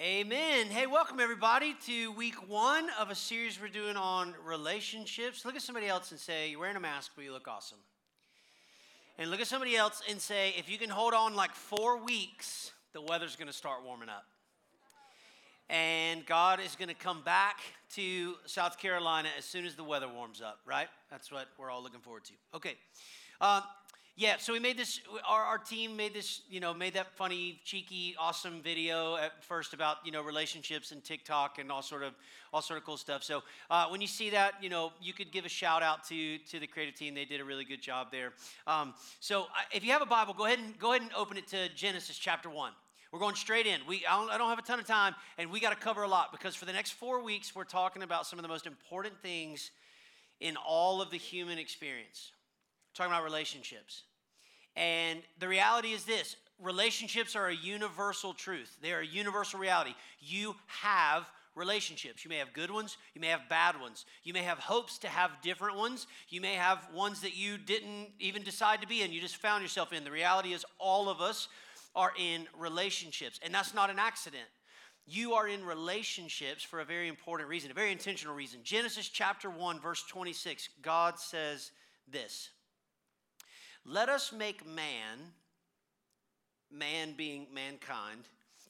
Amen. Hey, welcome everybody to week one of a series we're doing on relationships. Look at somebody else and say, You're wearing a mask, but you look awesome. And look at somebody else and say, If you can hold on like four weeks, the weather's going to start warming up. And God is going to come back to South Carolina as soon as the weather warms up, right? That's what we're all looking forward to. Okay. Uh, yeah, so we made this. Our, our team made this. You know, made that funny, cheeky, awesome video at first about you know relationships and TikTok and all sort of all sort of cool stuff. So uh, when you see that, you know, you could give a shout out to to the creative team. They did a really good job there. Um, so if you have a Bible, go ahead and go ahead and open it to Genesis chapter one. We're going straight in. We, I, don't, I don't have a ton of time, and we got to cover a lot because for the next four weeks, we're talking about some of the most important things in all of the human experience. Talking about relationships. And the reality is this relationships are a universal truth, they are a universal reality. You have relationships. You may have good ones, you may have bad ones. You may have hopes to have different ones. You may have ones that you didn't even decide to be in, you just found yourself in. The reality is, all of us are in relationships, and that's not an accident. You are in relationships for a very important reason, a very intentional reason. Genesis chapter 1, verse 26, God says this Let us make man, man being mankind,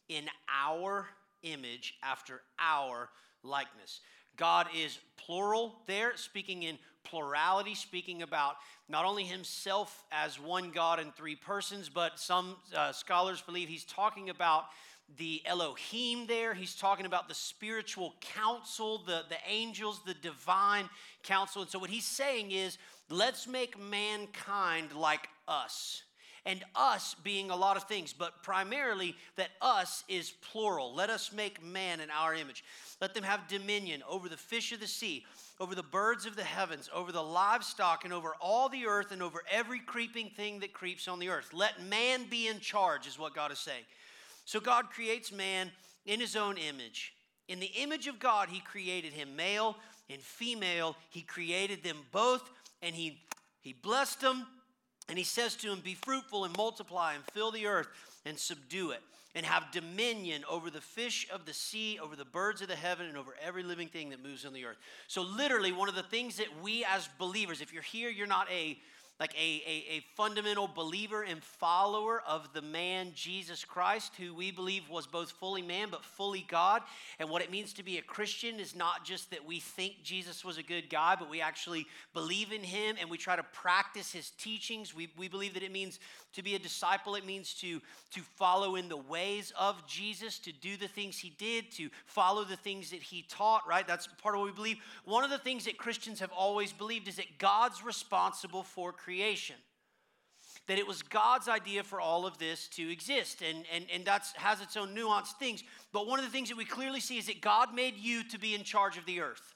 in our image after our likeness. God is plural there, speaking in plurality, speaking about not only himself as one God in three persons, but some uh, scholars believe he's talking about the Elohim there. He's talking about the spiritual council, the, the angels, the divine council. And so, what he's saying is, let's make mankind like us and us being a lot of things, but primarily that us is plural. Let us make man in our image. Let them have dominion over the fish of the sea, over the birds of the heavens, over the livestock, and over all the earth, and over every creeping thing that creeps on the earth. Let man be in charge, is what God is saying. So God creates man in his own image. In the image of God, he created him, male and female. He created them both, and he, he blessed them and he says to him, Be fruitful and multiply and fill the earth and subdue it, and have dominion over the fish of the sea, over the birds of the heaven, and over every living thing that moves on the earth. So, literally, one of the things that we as believers, if you're here, you're not a like a, a, a, fundamental believer and follower of the man Jesus Christ, who we believe was both fully man but fully God. And what it means to be a Christian is not just that we think Jesus was a good guy, but we actually believe in him and we try to practice his teachings. We, we believe that it means to be a disciple, it means to, to follow in the ways of Jesus, to do the things he did, to follow the things that he taught, right? That's part of what we believe. One of the things that Christians have always believed is that God's responsible for creation that it was God's idea for all of this to exist. And, and, and that has its own nuanced things. But one of the things that we clearly see is that God made you to be in charge of the earth.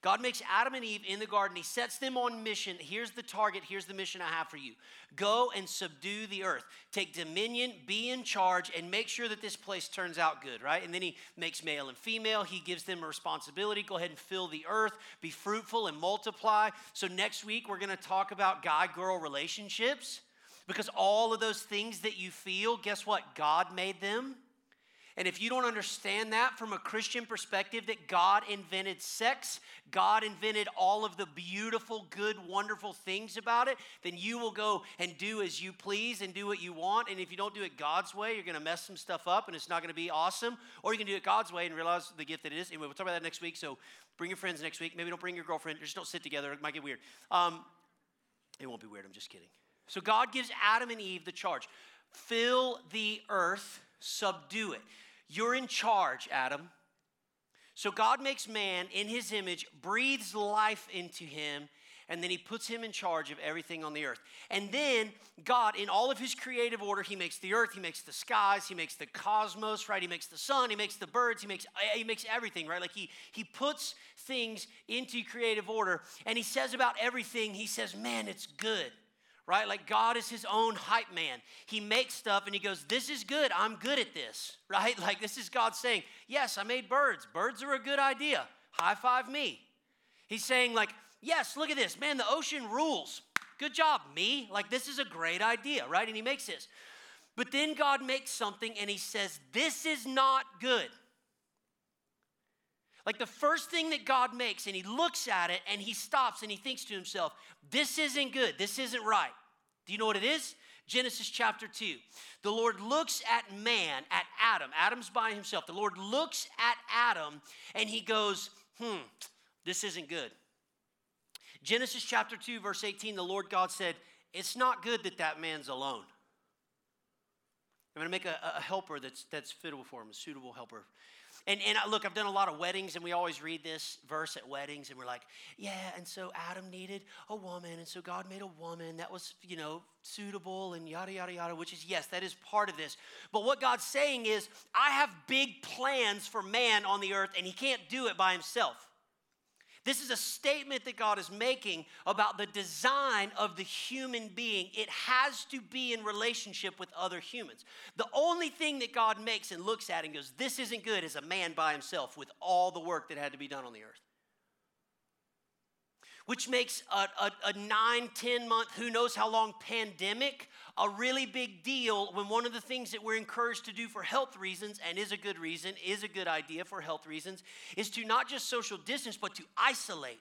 God makes Adam and Eve in the garden. He sets them on mission. Here's the target. Here's the mission I have for you go and subdue the earth. Take dominion, be in charge, and make sure that this place turns out good, right? And then he makes male and female. He gives them a responsibility. Go ahead and fill the earth, be fruitful, and multiply. So next week, we're going to talk about guy girl relationships because all of those things that you feel, guess what? God made them. And if you don't understand that from a Christian perspective, that God invented sex, God invented all of the beautiful, good, wonderful things about it, then you will go and do as you please and do what you want. And if you don't do it God's way, you're going to mess some stuff up and it's not going to be awesome. Or you can do it God's way and realize the gift that it is. Anyway, we'll talk about that next week. So bring your friends next week. Maybe don't bring your girlfriend. Just don't sit together. It might get weird. Um, it won't be weird. I'm just kidding. So God gives Adam and Eve the charge fill the earth, subdue it. You're in charge, Adam. So God makes man in his image, breathes life into him, and then he puts him in charge of everything on the earth. And then God, in all of his creative order, he makes the earth, he makes the skies, he makes the cosmos, right? He makes the sun, he makes the birds, he makes he makes everything, right? Like he he puts things into creative order, and he says about everything, he says, "Man, it's good." Right? Like God is his own hype man. He makes stuff and he goes, This is good. I'm good at this, right? Like this is God saying, Yes, I made birds. Birds are a good idea. High five me. He's saying, like, Yes, look at this. Man, the ocean rules. Good job, me. Like, this is a great idea, right? And he makes this. But then God makes something and he says, This is not good. Like the first thing that God makes, and he looks at it and he stops and he thinks to himself, This isn't good. This isn't right. Do you know what it is? Genesis chapter 2. The Lord looks at man, at Adam. Adam's by himself. The Lord looks at Adam and he goes, Hmm, this isn't good. Genesis chapter 2, verse 18, the Lord God said, It's not good that that man's alone. I'm going to make a, a helper that's, that's fitable for him, a suitable helper. And, and look, I've done a lot of weddings, and we always read this verse at weddings, and we're like, yeah, and so Adam needed a woman, and so God made a woman that was, you know, suitable, and yada, yada, yada, which is, yes, that is part of this. But what God's saying is, I have big plans for man on the earth, and he can't do it by himself. This is a statement that God is making about the design of the human being. It has to be in relationship with other humans. The only thing that God makes and looks at and goes, This isn't good, is a man by himself with all the work that had to be done on the earth which makes a, a, a, nine, 10 month, who knows how long pandemic a really big deal when one of the things that we're encouraged to do for health reasons, and is a good reason, is a good idea for health reasons, is to not just social distance, but to isolate.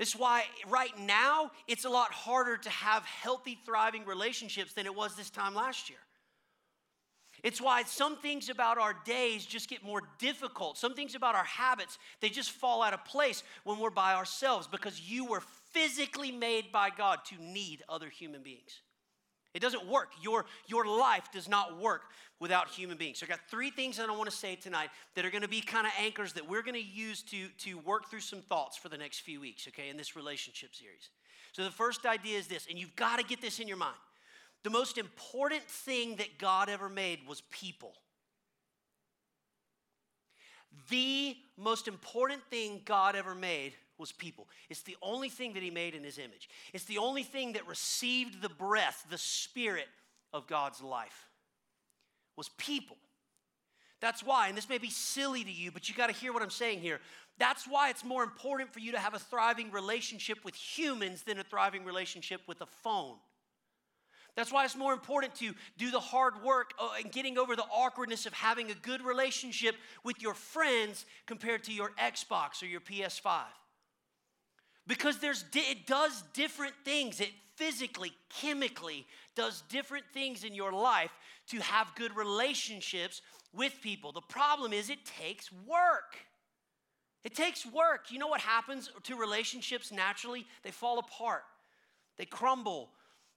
That's why right now it's a lot harder to have healthy, thriving relationships than it was this time last year. It's why some things about our days just get more difficult. Some things about our habits, they just fall out of place when we're by ourselves because you were physically made by God to need other human beings. It doesn't work. Your, your life does not work without human beings. So I got three things that I want to say tonight that are going to be kind of anchors that we're going to use to, to work through some thoughts for the next few weeks, okay, in this relationship series. So the first idea is this, and you've got to get this in your mind. The most important thing that God ever made was people. The most important thing God ever made was people. It's the only thing that He made in His image. It's the only thing that received the breath, the spirit of God's life, was people. That's why, and this may be silly to you, but you got to hear what I'm saying here. That's why it's more important for you to have a thriving relationship with humans than a thriving relationship with a phone. That's why it's more important to do the hard work uh, and getting over the awkwardness of having a good relationship with your friends compared to your Xbox or your PS5. Because there's it does different things. It physically, chemically does different things in your life to have good relationships with people. The problem is it takes work. It takes work. You know what happens to relationships naturally? They fall apart. They crumble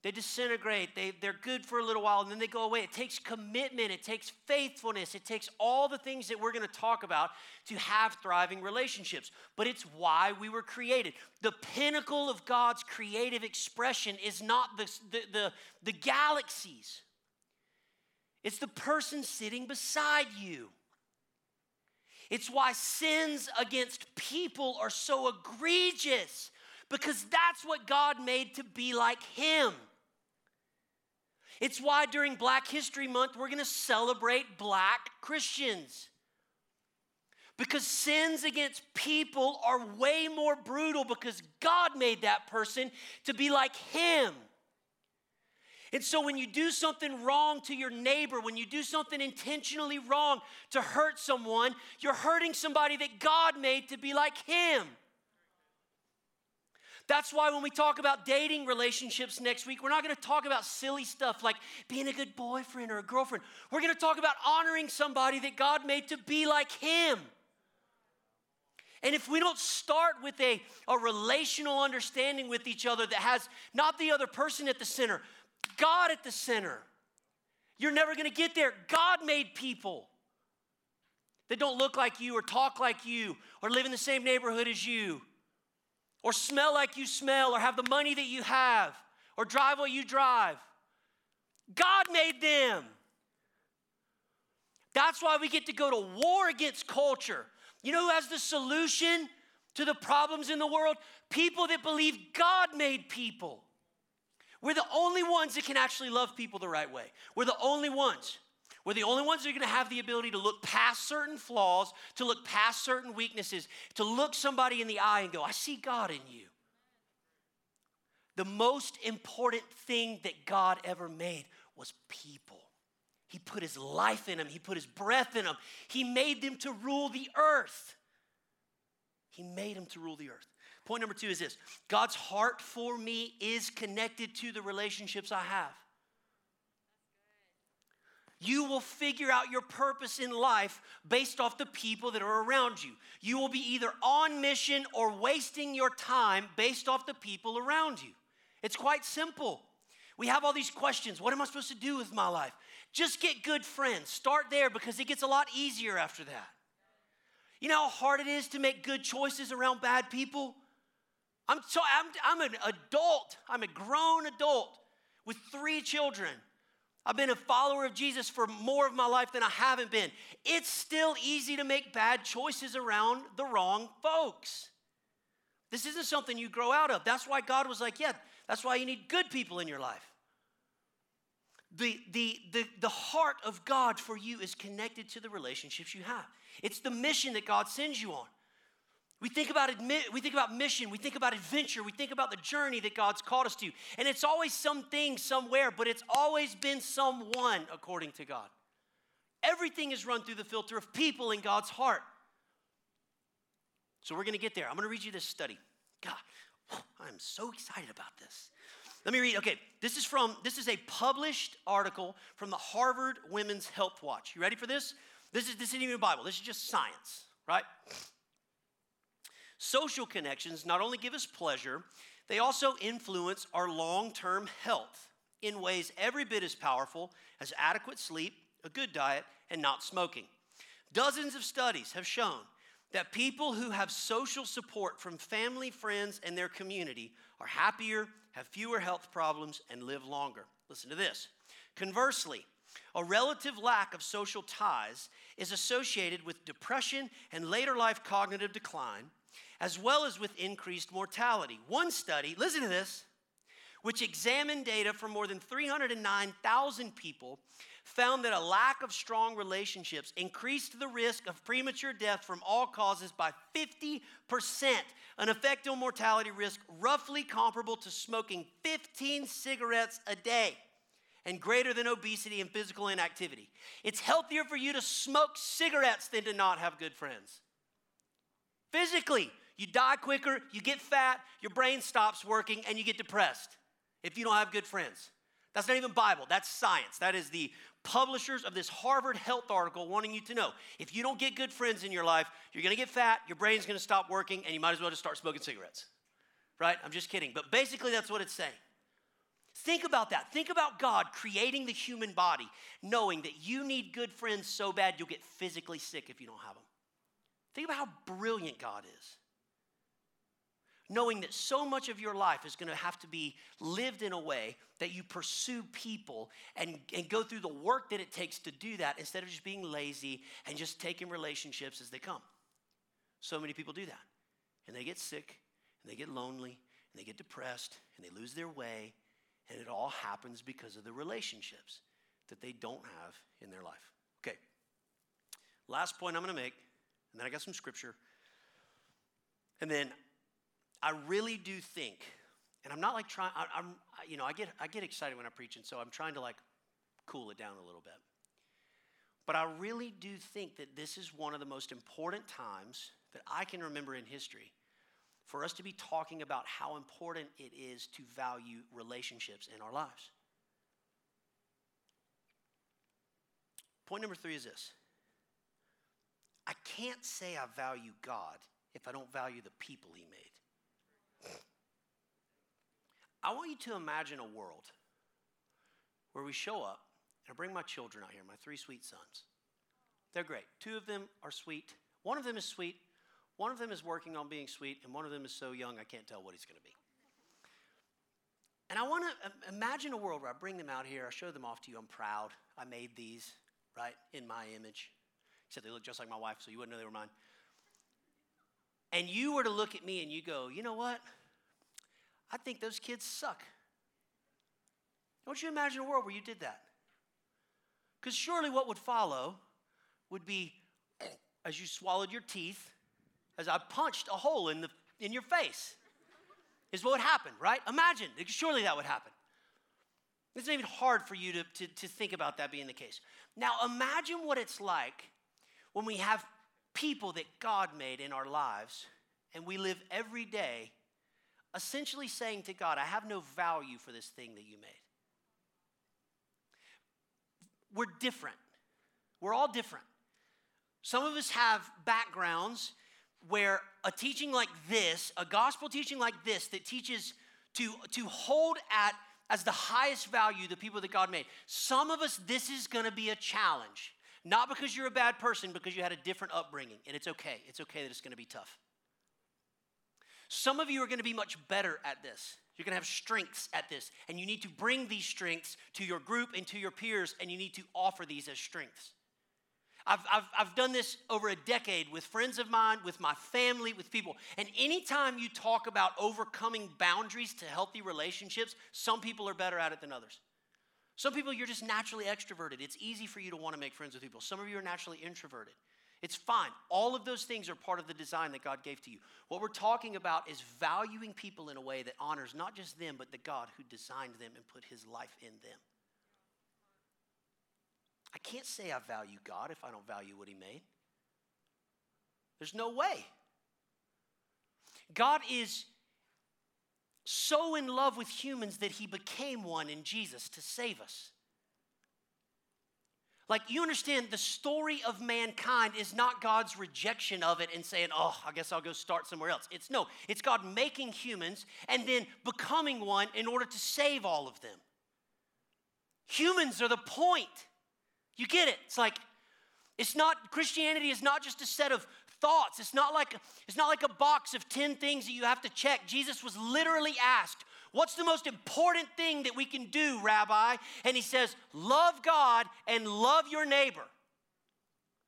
they disintegrate. They, they're good for a little while and then they go away. It takes commitment, it takes faithfulness, it takes all the things that we're going to talk about to have thriving relationships. But it's why we were created. The pinnacle of God's creative expression is not the, the, the, the galaxies, it's the person sitting beside you. It's why sins against people are so egregious because that's what God made to be like Him. It's why during Black History Month, we're going to celebrate black Christians. Because sins against people are way more brutal because God made that person to be like Him. And so when you do something wrong to your neighbor, when you do something intentionally wrong to hurt someone, you're hurting somebody that God made to be like Him. That's why when we talk about dating relationships next week, we're not going to talk about silly stuff like being a good boyfriend or a girlfriend. We're going to talk about honoring somebody that God made to be like Him. And if we don't start with a, a relational understanding with each other that has not the other person at the center, God at the center, you're never going to get there. God made people that don't look like you or talk like you or live in the same neighborhood as you or smell like you smell, or have the money that you have, or drive what you drive. God made them. That's why we get to go to war against culture. You know who has the solution to the problems in the world? People that believe God made people. We're the only ones that can actually love people the right way. We're the only ones. We're the only ones that are going to have the ability to look past certain flaws, to look past certain weaknesses, to look somebody in the eye and go, I see God in you. The most important thing that God ever made was people. He put his life in them, he put his breath in them. He made them to rule the earth. He made them to rule the earth. Point number two is this God's heart for me is connected to the relationships I have. You will figure out your purpose in life based off the people that are around you. You will be either on mission or wasting your time based off the people around you. It's quite simple. We have all these questions. What am I supposed to do with my life? Just get good friends. Start there because it gets a lot easier after that. You know how hard it is to make good choices around bad people? I'm, so, I'm, I'm an adult, I'm a grown adult with three children. I've been a follower of Jesus for more of my life than I haven't been. It's still easy to make bad choices around the wrong folks. This isn't something you grow out of. That's why God was like, yeah, that's why you need good people in your life. The, the, the, the heart of God for you is connected to the relationships you have. It's the mission that God sends you on. We think about admit, we think about mission, we think about adventure, we think about the journey that God's called us to. And it's always something somewhere, but it's always been someone according to God. Everything is run through the filter of people in God's heart. So we're going to get there. I'm going to read you this study. God, I'm so excited about this. Let me read. Okay, this is from this is a published article from the Harvard Women's Health Watch. You ready for this? This is this isn't even a Bible. This is just science, right? Social connections not only give us pleasure, they also influence our long term health in ways every bit as powerful as adequate sleep, a good diet, and not smoking. Dozens of studies have shown that people who have social support from family, friends, and their community are happier, have fewer health problems, and live longer. Listen to this. Conversely, a relative lack of social ties is associated with depression and later life cognitive decline, as well as with increased mortality. One study, listen to this, which examined data from more than 309,000 people, found that a lack of strong relationships increased the risk of premature death from all causes by 50%, an effect on mortality risk roughly comparable to smoking 15 cigarettes a day and greater than obesity and physical inactivity. It's healthier for you to smoke cigarettes than to not have good friends. Physically, you die quicker, you get fat, your brain stops working, and you get depressed if you don't have good friends. That's not even Bible, that's science. That is the publishers of this Harvard Health article wanting you to know if you don't get good friends in your life, you're gonna get fat, your brain's gonna stop working, and you might as well just start smoking cigarettes. Right? I'm just kidding. But basically, that's what it's saying. Think about that. Think about God creating the human body, knowing that you need good friends so bad you'll get physically sick if you don't have them. Think about how brilliant God is knowing that so much of your life is going to have to be lived in a way that you pursue people and, and go through the work that it takes to do that instead of just being lazy and just taking relationships as they come. So many people do that. And they get sick, and they get lonely, and they get depressed, and they lose their way, and it all happens because of the relationships that they don't have in their life. Okay. Last point I'm going to make, and then I got some scripture. And then I really do think, and I'm not like trying, I, am you know, I get, I get excited when I preach, and so I'm trying to like cool it down a little bit. But I really do think that this is one of the most important times that I can remember in history for us to be talking about how important it is to value relationships in our lives. Point number three is this I can't say I value God if I don't value the people He made. I want you to imagine a world where we show up, and I bring my children out here, my three sweet sons. They're great. Two of them are sweet. One of them is sweet. One of them is working on being sweet, and one of them is so young I can't tell what he's going to be. And I want to imagine a world where I bring them out here, I show them off to you. I'm proud. I made these, right, in my image. Except they look just like my wife, so you wouldn't know they were mine. And you were to look at me and you go, you know what? I think those kids suck. Don't you imagine a world where you did that? Because surely what would follow would be as you swallowed your teeth, as I punched a hole in, the, in your face, is what would happen, right? Imagine, surely that would happen. It's not even hard for you to, to, to think about that being the case. Now, imagine what it's like when we have people that God made in our lives and we live every day essentially saying to God, I have no value for this thing that you made. We're different. We're all different. Some of us have backgrounds where a teaching like this, a gospel teaching like this, that teaches to, to hold at as the highest value the people that God made. Some of us, this is to be a challenge. Not because you're a bad person, because you had a different upbringing, and it's okay. It's okay that it's going to be tough. Some of you are going to be much better at this. You're going to have strengths at this, and you need to bring these strengths to your group and to your peers, and you need to offer these as strengths. I've, I've, I've done this over a decade with friends of mine, with my family, with people. And anytime you talk about overcoming boundaries to healthy relationships, some people are better at it than others. Some people, you're just naturally extroverted. It's easy for you to want to make friends with people. Some of you are naturally introverted. It's fine. All of those things are part of the design that God gave to you. What we're talking about is valuing people in a way that honors not just them, but the God who designed them and put his life in them. I can't say I value God if I don't value what He made. There's no way. God is so in love with humans that He became one in Jesus to save us. Like, you understand, the story of mankind is not God's rejection of it and saying, oh, I guess I'll go start somewhere else. It's no, it's God making humans and then becoming one in order to save all of them. Humans are the point. You get it? It's like, it's not, Christianity is not just a set of thoughts. It's not like, it's not like a box of 10 things that you have to check. Jesus was literally asked, What's the most important thing that we can do, Rabbi? And he says, Love God and love your neighbor.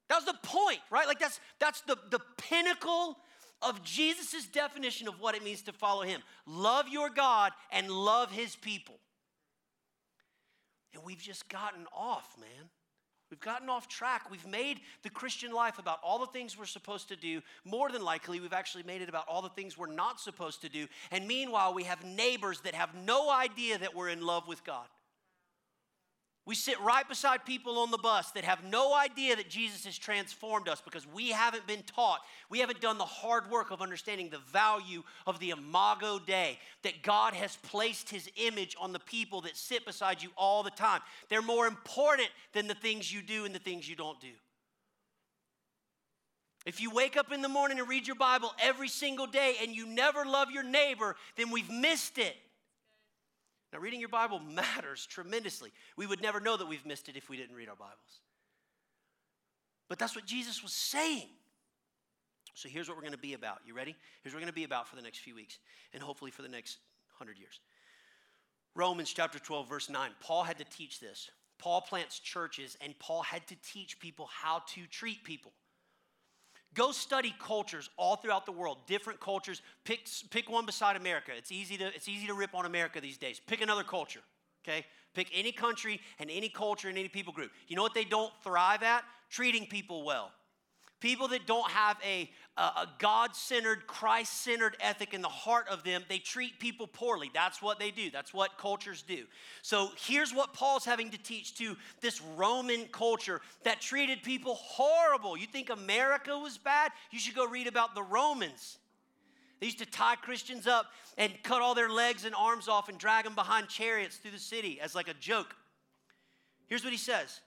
That was the point, right? Like that's that's the, the pinnacle of Jesus' definition of what it means to follow him. Love your God and love his people. And we've just gotten off, man. We've gotten off track. We've made the Christian life about all the things we're supposed to do. More than likely, we've actually made it about all the things we're not supposed to do. And meanwhile, we have neighbors that have no idea that we're in love with God. We sit right beside people on the bus that have no idea that Jesus has transformed us because we haven't been taught. We haven't done the hard work of understanding the value of the Imago Dei, that God has placed his image on the people that sit beside you all the time. They're more important than the things you do and the things you don't do. If you wake up in the morning and read your Bible every single day and you never love your neighbor, then we've missed it. Now, reading your Bible matters tremendously. We would never know that we've missed it if we didn't read our Bibles. But that's what Jesus was saying. So here's what we're going to be about. You ready? Here's what we're going to be about for the next few weeks and hopefully for the next hundred years. Romans chapter 12, verse 9. Paul had to teach this. Paul plants churches and Paul had to teach people how to treat people. Go study cultures all throughout the world, different cultures. Pick, pick one beside America. It's easy, to, it's easy to rip on America these days. Pick another culture, okay? Pick any country and any culture and any people group. You know what they don't thrive at? Treating people well. People that don't have a, a, a God centered, Christ centered ethic in the heart of them, they treat people poorly. That's what they do. That's what cultures do. So here's what Paul's having to teach to this Roman culture that treated people horrible. You think America was bad? You should go read about the Romans. They used to tie Christians up and cut all their legs and arms off and drag them behind chariots through the city as like a joke. Here's what he says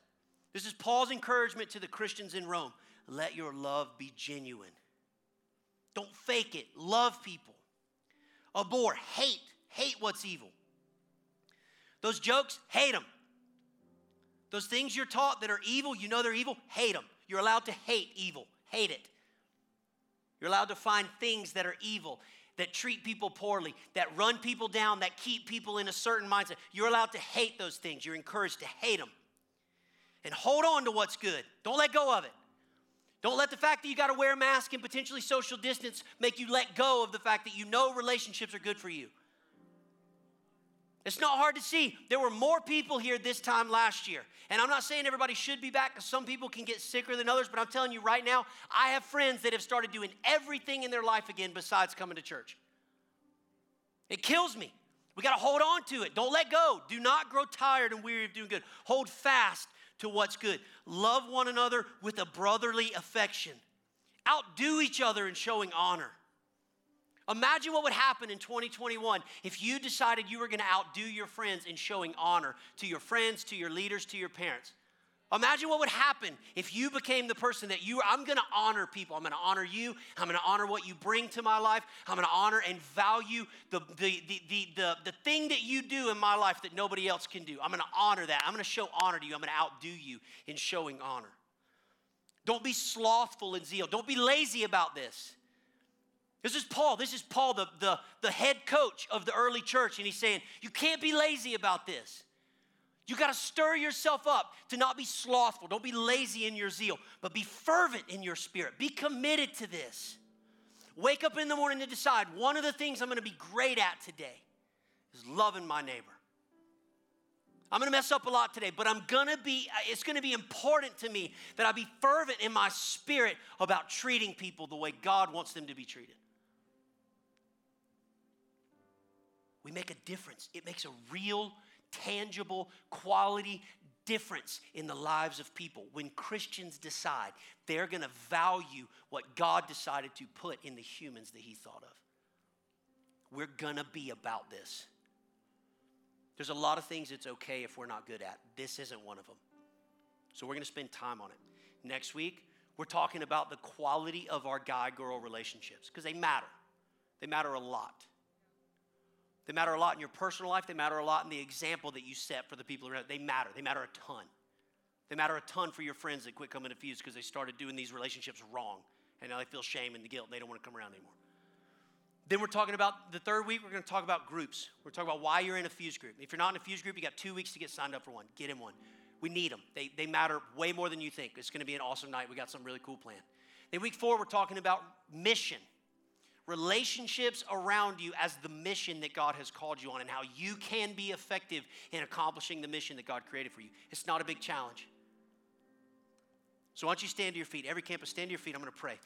this is Paul's encouragement to the Christians in Rome let your love be genuine. Don't fake it. Love people. Abhor, hate, hate what's evil. Those jokes, hate them. Those things you're taught that are evil, you know they're evil, hate them. You're allowed to hate evil, hate it. You're allowed to find things that are evil, that treat people poorly, that run people down, that keep people in a certain mindset. You're allowed to hate those things. You're encouraged to hate them. And hold on to what's good. Don't let go of it. Don't let the fact that you got to wear a mask and potentially social distance make you let go of the fact that you know relationships are good for you. It's not hard to see. There were more people here this time last year. And I'm not saying everybody should be back because some people can get sicker than others, but I'm telling you right now, I have friends that have started doing everything in their life again besides coming to church. It kills me. We got to hold on to it. Don't let go. Do not grow tired and weary of doing good. Hold fast to what's good. Love one another with a brotherly affection. Outdo each other in showing honor. Imagine what would happen in 2021 if you decided you were going to outdo your friends in showing honor to your friends, to your leaders, to your parents. Imagine what would happen if you became the person that you I'm going to honor people. I'm going to honor you. I'm going to honor what you bring to my life. I'm going to honor and value the, the, the, the, the, the thing that you do in my life that nobody else can do. I'm going to honor that. I'm going to show honor to you. I'm going to outdo you in showing honor. Don't be slothful in zeal. Don't be lazy about this. This is Paul. This is Paul, the, the, the head coach of the early church, and he's saying, You can't be lazy about this. You got to stir yourself up to not be slothful. Don't be lazy in your zeal, but be fervent in your spirit. Be committed to this. Wake up in the morning to decide one of the things I'm going to be great at today is loving my neighbor. I'm going to mess up a lot today, but I'm going to be it's going to be important to me that I be fervent in my spirit about treating people the way God wants them to be treated. We make a difference. It makes a real tangible, quality difference in the lives of people when Christians decide they're going to value what God decided to put in the humans that He thought of. We're going to be about this. There's a lot of things it's okay if we're not good at. This isn't one of them. So we're going to spend time on it. Next week, we're talking about the quality of our guy girl relationships because they matter. They matter a lot. They matter a lot in your personal life. They matter a lot in the example that you set for the people around. They matter. They matter a ton. They matter a ton for your friends that quit coming to Fuse because they started doing these relationships wrong. And now they feel shame and the guilt. They don't want to come around anymore. Then we're talking about the third week, we're going to talk about groups. We're talking about why you're in a Fuse group. If you're not in a Fuse group, you got two weeks to get signed up for one. Get in one. We need them. They, they matter way more than you think. It's going to be an awesome night. We got some really cool plan. Then week four, we're talking about mission relationships around you as the mission that God has called you on and how you can be effective in accomplishing the mission that God created for you. It's not a big challenge. So, why don't you stand to your feet? Every campus, stand to your feet. I'm going to pray.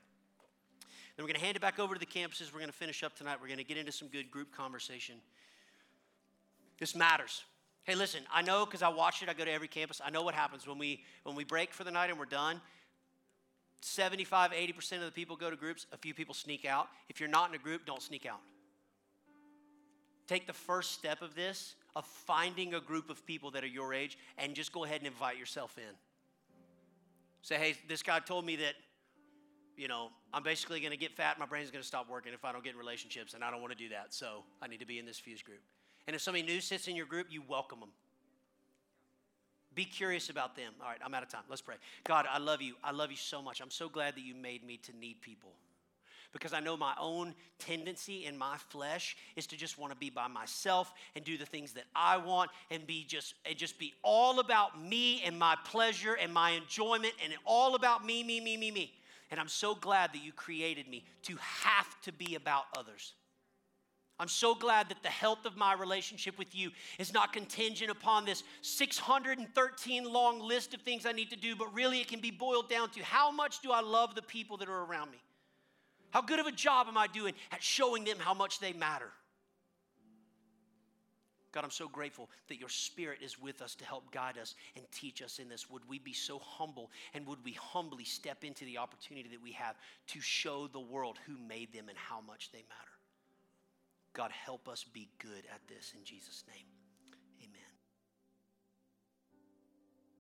Then we're going to hand it back over to the campuses. We're going to finish up tonight. We're going to get into some good group conversation. This matters. Hey, listen, I know because I watch it, I go to every campus. I know what happens when we when we break for the night and we're done. 75, 80% of the people go to groups, a few people sneak out. If you're not in a group, don't sneak out. Take the first step of this, of finding a group of people that are your age, and just go ahead and invite yourself in. Say, hey, this guy told me that, you know, I'm basically going to get fat, my brain's going to stop working if I don't get in relationships, and I don't want to do that, so I need to be in this fuse group. And if somebody new sits in your group, you welcome them. Be curious about them. All right, I'm out of time. Let's pray. God, I love you. I love you so much. I'm so glad that you made me to need people. Because I know my own tendency in my flesh is to just want to be by myself and do the things that I want and be just and just be all about me and my pleasure and my enjoyment and all about me, me, me, me, me. And I'm so glad that you created me to have to be about others. I'm so glad that the health of my relationship with you is not contingent upon this 613 long list of things I need to do, but really it can be boiled down to how much do I love the people that are around me? How good of a job am I doing at showing them how much they matter? God, I'm so grateful that your spirit is with us to help guide us and teach us in this. Would we be so humble and would we humbly step into the opportunity that we have to show the world who made them and how much they matter? God, help us be good at this in Jesus' name.